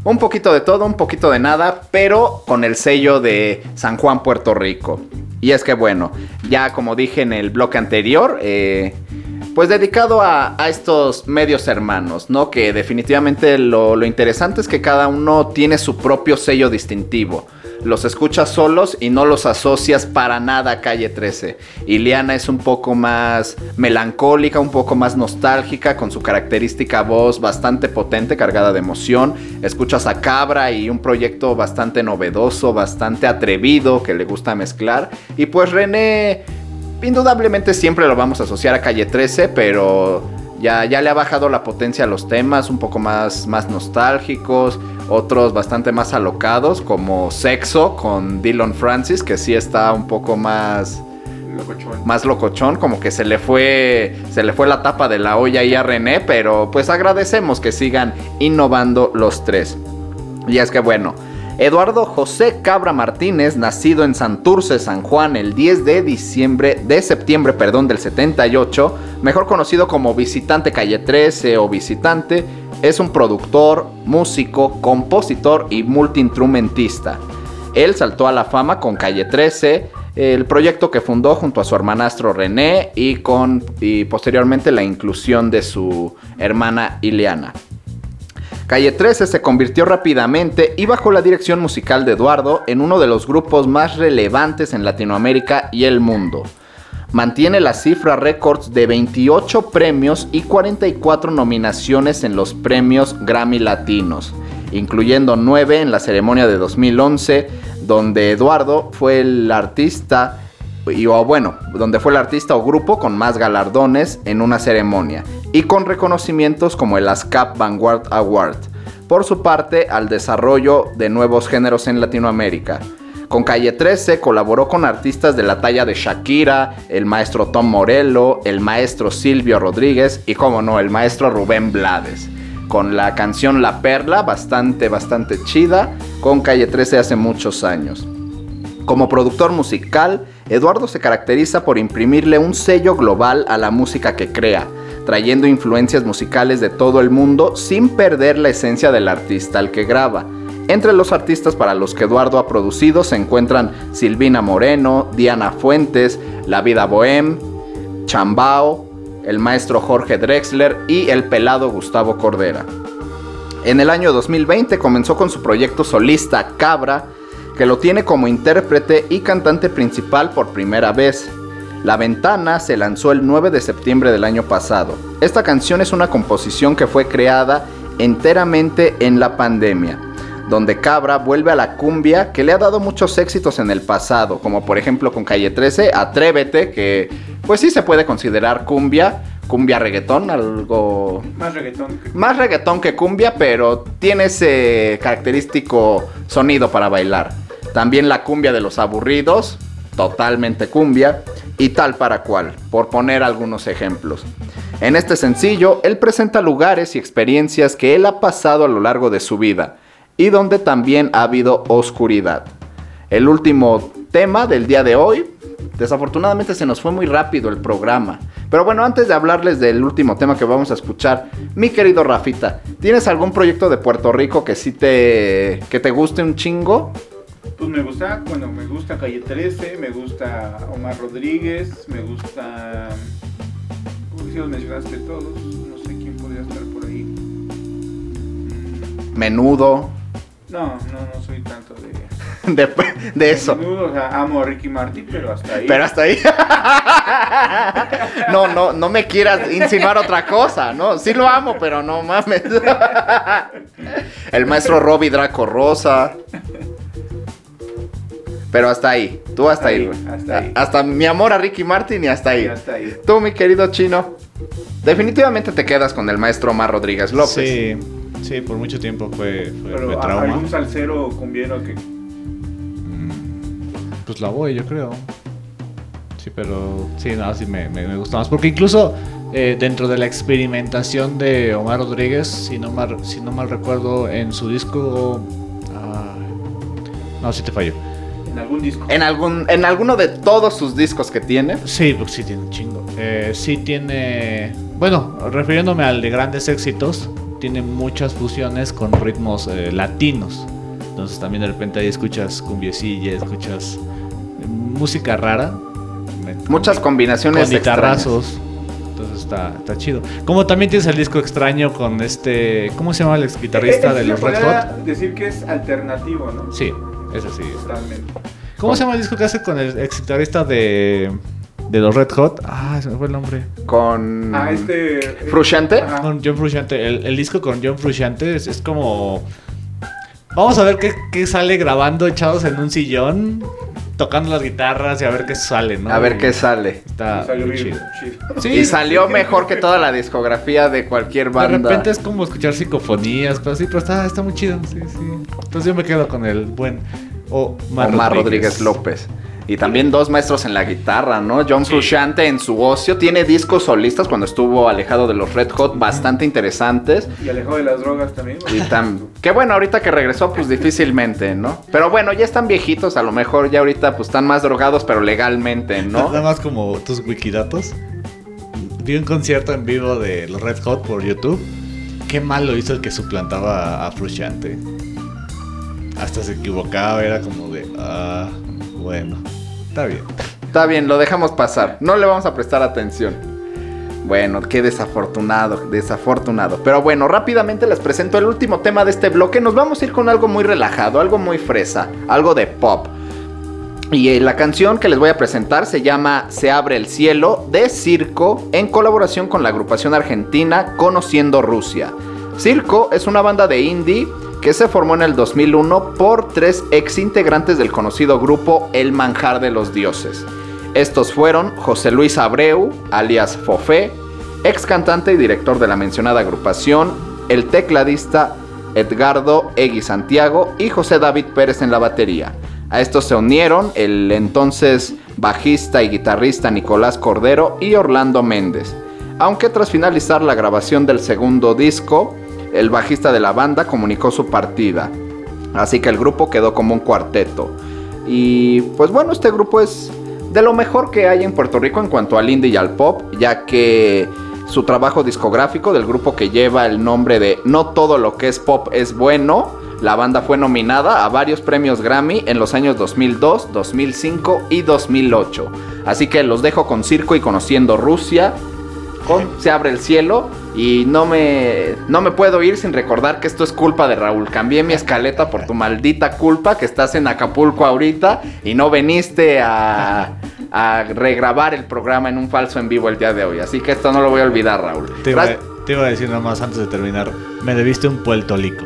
un poquito de todo, un poquito de nada, pero con el sello de San Juan, Puerto Rico. Y es que bueno, ya como dije en el bloque anterior, eh, pues dedicado a, estos medios hermanos, ¿no? Que definitivamente lo, lo interesante es que cada uno tiene su propio sello distintivo. Los escuchas solos y no los asocias para nada a Calle 13. Iliana es un poco más melancólica, un poco más nostálgica, con su característica voz bastante potente, cargada de emoción. Escuchas a Cabra y un proyecto bastante novedoso, bastante atrevido, que le gusta mezclar. Y pues René indudablemente siempre lo vamos a asociar a Calle 13, pero ya, ya le ha bajado la potencia a los temas, un poco más, más nostálgicos, otros bastante más alocados, como Sexo con Dylan Francis, que sí está un poco más, Locochón. más locochón, como que se le fue se le fue la tapa de la olla ahí a René, pero pues agradecemos que sigan innovando los tres. Y es que bueno, Eduardo José Cabra Martínez, nacido en Santurce, San Juan, el 10 de diciembre, de septiembre, perdón, del 78, mejor conocido como Visitante Calle 13 o Visitante, es un productor, músico, compositor y multiinstrumentista. Él saltó a la fama con Calle 13, el proyecto que fundó junto a su hermanastro René y con y posteriormente la inclusión de su hermana Ileana. Calle 13 se convirtió rápidamente y bajo la dirección musical de Eduardo en uno de los grupos más relevantes en Latinoamérica y el mundo. Mantiene la cifra récords de 28 premios y 44 nominaciones en los premios Grammy Latinos, incluyendo 9 en la ceremonia de 2011, donde Eduardo fue el artista y o bueno, donde fue el artista o grupo con más galardones en una ceremonia y con reconocimientos como el ASCAP Vanguard Award. Por su parte, al desarrollo de nuevos géneros en Latinoamérica. Con Calle 13 colaboró con artistas de la talla de Shakira, el maestro Tom Morello, el maestro Silvio Rodríguez y, como no, el maestro Rubén Blades. Con la canción La Perla, bastante, bastante chida, con Calle 13 hace muchos años. Como productor musical, Eduardo se caracteriza por imprimirle un sello global a la música que crea, trayendo influencias musicales de todo el mundo sin perder la esencia del artista al que graba. Entre los artistas para los que Eduardo ha producido se encuentran Silvina Moreno, Diana Fuentes, La Vida Bohem, Chambao, el maestro Jorge Drexler y el pelado Gustavo Cordera. En el año 2020 comenzó con su proyecto solista Cabra, que lo tiene como intérprete y cantante principal por primera vez. La Ventana se lanzó el 9 de septiembre del año pasado. Esta canción es una composición que fue creada enteramente en la pandemia, donde Cabra vuelve a la cumbia que le ha dado muchos éxitos en el pasado, como por ejemplo con Calle 13, Atrévete, que pues sí se puede considerar cumbia, cumbia reggaetón, algo Más reggaetón que... más reggaetón que cumbia, pero tiene ese característico sonido para bailar. También la cumbia de los aburridos, totalmente cumbia, y tal para cual, por poner algunos ejemplos. En este sencillo, él presenta lugares y experiencias que él ha pasado a lo largo de su vida, y donde también ha habido oscuridad. El último tema del día de hoy, desafortunadamente se nos fue muy rápido el programa. Pero bueno, antes de hablarles del último tema que vamos a escuchar, mi querido Rafita, ¿tienes algún proyecto de Puerto Rico que sí te que te guste un chingo? Pues me gusta, bueno, me gusta Calle 13, me gusta Omar Rodríguez, me gusta... Si los mencionaste todos, no sé quién podría estar por ahí. Mm, Menudo, No, no, no soy tanto de... de, de eso. Menudo, o sea, amo a Ricky Martin, pero hasta ahí. Pero hasta ahí. No, no, no me quieras insinuar otra cosa, ¿no? Sí lo amo, pero no mames. El maestro Robbie Draco Rosa. Pero hasta ahí, tú hasta ahí. Ahí, güey. hasta ahí. Hasta mi amor a Ricky Martin y hasta ahí. Y hasta ahí. Tú, mi querido chino, definitivamente te quedas con el maestro Omar Rodríguez López. Sí, sí, por mucho tiempo fue, fue, Pero fue ¿a- trauma. algún salsero cumbiero que... Pues la voy, yo creo. Sí, pero sí, no, sí me, me, me gusta más. Porque incluso eh, dentro de la experimentación de Omar Rodríguez, si no mal, si no mal recuerdo, en su disco... ah, no, sí te fallo. En algún disco. En, algún, en alguno de todos sus discos que tiene. Sí, porque sí tiene un chingo. Eh, sí tiene... Bueno, refiriéndome al de grandes éxitos, tiene muchas fusiones con ritmos eh, latinos. Entonces también de repente ahí escuchas cumbiecilla, escuchas eh, música rara. Muchas combinaciones con extrañas. guitarrazos. Entonces está, está chido. Como también tienes el disco extraño con este... ¿Cómo se llama el ex guitarrista Eh, eh, de los Red Hot? decir que es alternativo, ¿no? Sí, ese sí. Totalmente. ¿Cómo se llama el disco que hace con el ex guitarrista de, de los Red Hot? Ah, se me fue el nombre. Con. Ah, este... eh, ¿Frusciante? ajá. Con John Frusciante. El, el disco con John Frusciante es, es como. Vamos a ver qué, qué sale grabando echados en un sillón, tocando las guitarras y a ver qué sale, ¿no? A ver Y qué sale. Está Salió muy bien chido. chido. Sí, y salió mejor que toda la discografía de cualquier De banda. repente es como escuchar psicofonías, pero sí, pero está, está muy chido. Sí, sí. Entonces yo me quedo con el buen Omar, Omar Rodríguez. López. Y también dos maestros en la guitarra, ¿no? John Frusciante en su ocio tiene discos solistas cuando estuvo alejado de los Red Hot bastante interesantes. Y alejado de las drogas también. Y tan... Que bueno, ahorita que regresó, pues difícilmente, ¿no? Pero bueno, ya están viejitos, a lo mejor ya ahorita pues están más drogados, pero legalmente, ¿no? Nada más como tus wikidatos. Vi un concierto en vivo de los Red Hot por YouTube. Qué mal lo hizo el que suplantaba a Frusciante. Hasta se equivocaba, era como de. Ah, bueno. Está bien. Está bien, lo dejamos pasar. No le vamos a prestar atención. Bueno, qué desafortunado, desafortunado. Pero bueno, rápidamente les presento el último tema de este bloque. Nos vamos a ir con algo muy relajado, algo muy fresa, algo de pop. Y eh, la canción que les voy a presentar se llama Se abre el cielo de Circo en colaboración con la agrupación argentina Conociendo Rusia. Circo es una banda de indie que se formó en el 2001 por tres ex integrantes del conocido grupo El Manjar de los Dioses. Estos fueron José Luis Abreu, alias Fofé, ex cantante y director de la mencionada agrupación, el tecladista Edgardo Egui Santiago y José David Pérez en la batería. A estos se unieron el entonces bajista y guitarrista Nicolás Cordero y Orlando Méndez. Aunque tras finalizar la grabación del segundo disco, el bajista de la banda comunicó su partida. Así que el grupo quedó como un cuarteto. Y pues bueno, este grupo es de lo mejor que hay en Puerto Rico en cuanto al indie y al pop, ya que su trabajo discográfico del grupo que lleva el nombre de No todo lo que es pop es bueno, la banda fue nominada a varios premios Grammy en los años 2002, 2005 y 2008. Así que los dejo con Circo y conociendo Rusia. Con Se abre el cielo y no me no me puedo ir sin recordar que esto es culpa de Raúl. Cambié mi escaleta por tu maldita culpa que estás en Acapulco ahorita y no veniste a, a regrabar el programa en un falso en vivo el día de hoy. Así que esto no lo voy a olvidar, Raúl. Te iba, te iba a decir nada más antes de terminar. Me debiste un Puerto Lico.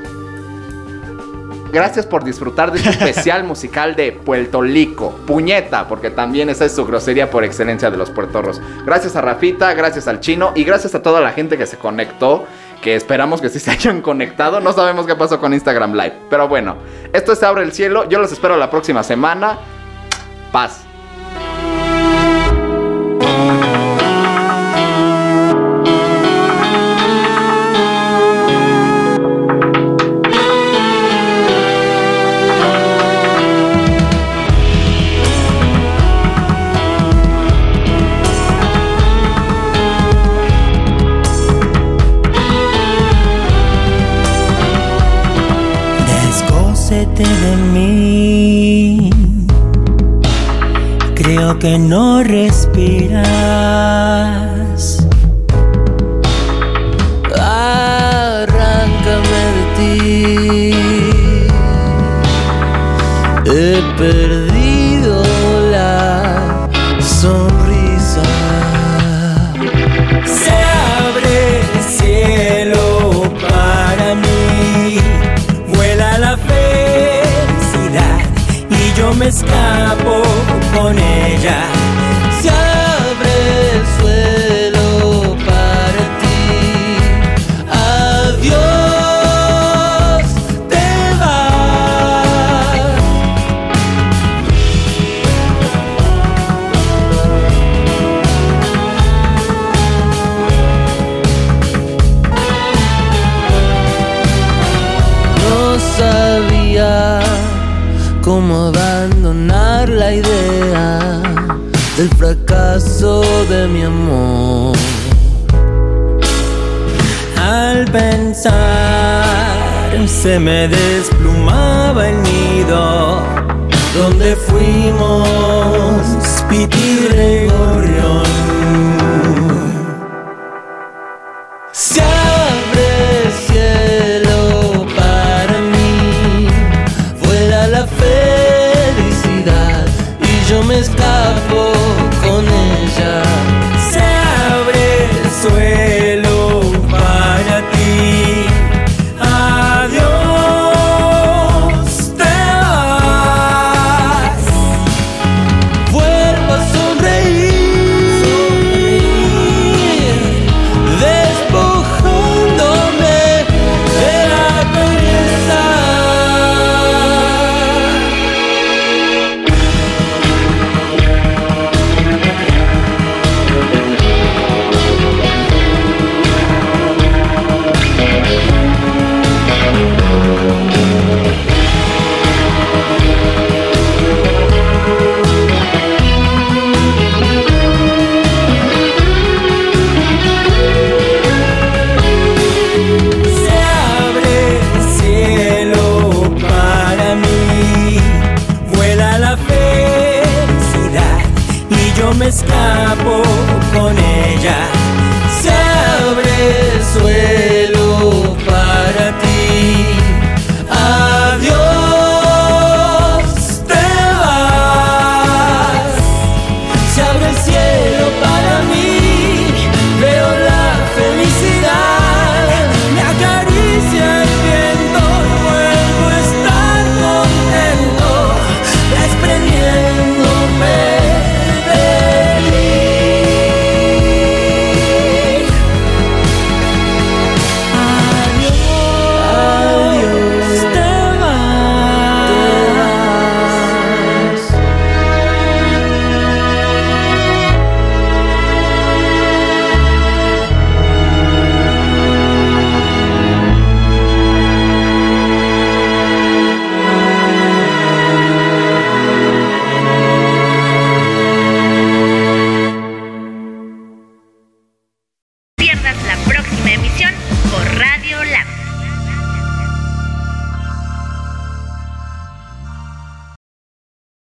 Gracias por disfrutar de este especial musical de Puerto Lico. Puñeta, porque también esa es su grosería por excelencia de los puertorros. Gracias a Rafita, gracias al chino y gracias a toda la gente que se conectó. Que esperamos que sí se hayan conectado. No sabemos qué pasó con Instagram Live. Pero bueno, esto se abre el cielo. Yo los espero la próxima semana. Paz. De mí. Creo que no respiras. Arráncame de ti. He perdido me escapo con ella. De mi amor. Al pensar se me desplumaba el nido donde fuimos Pitirre y Gorrión.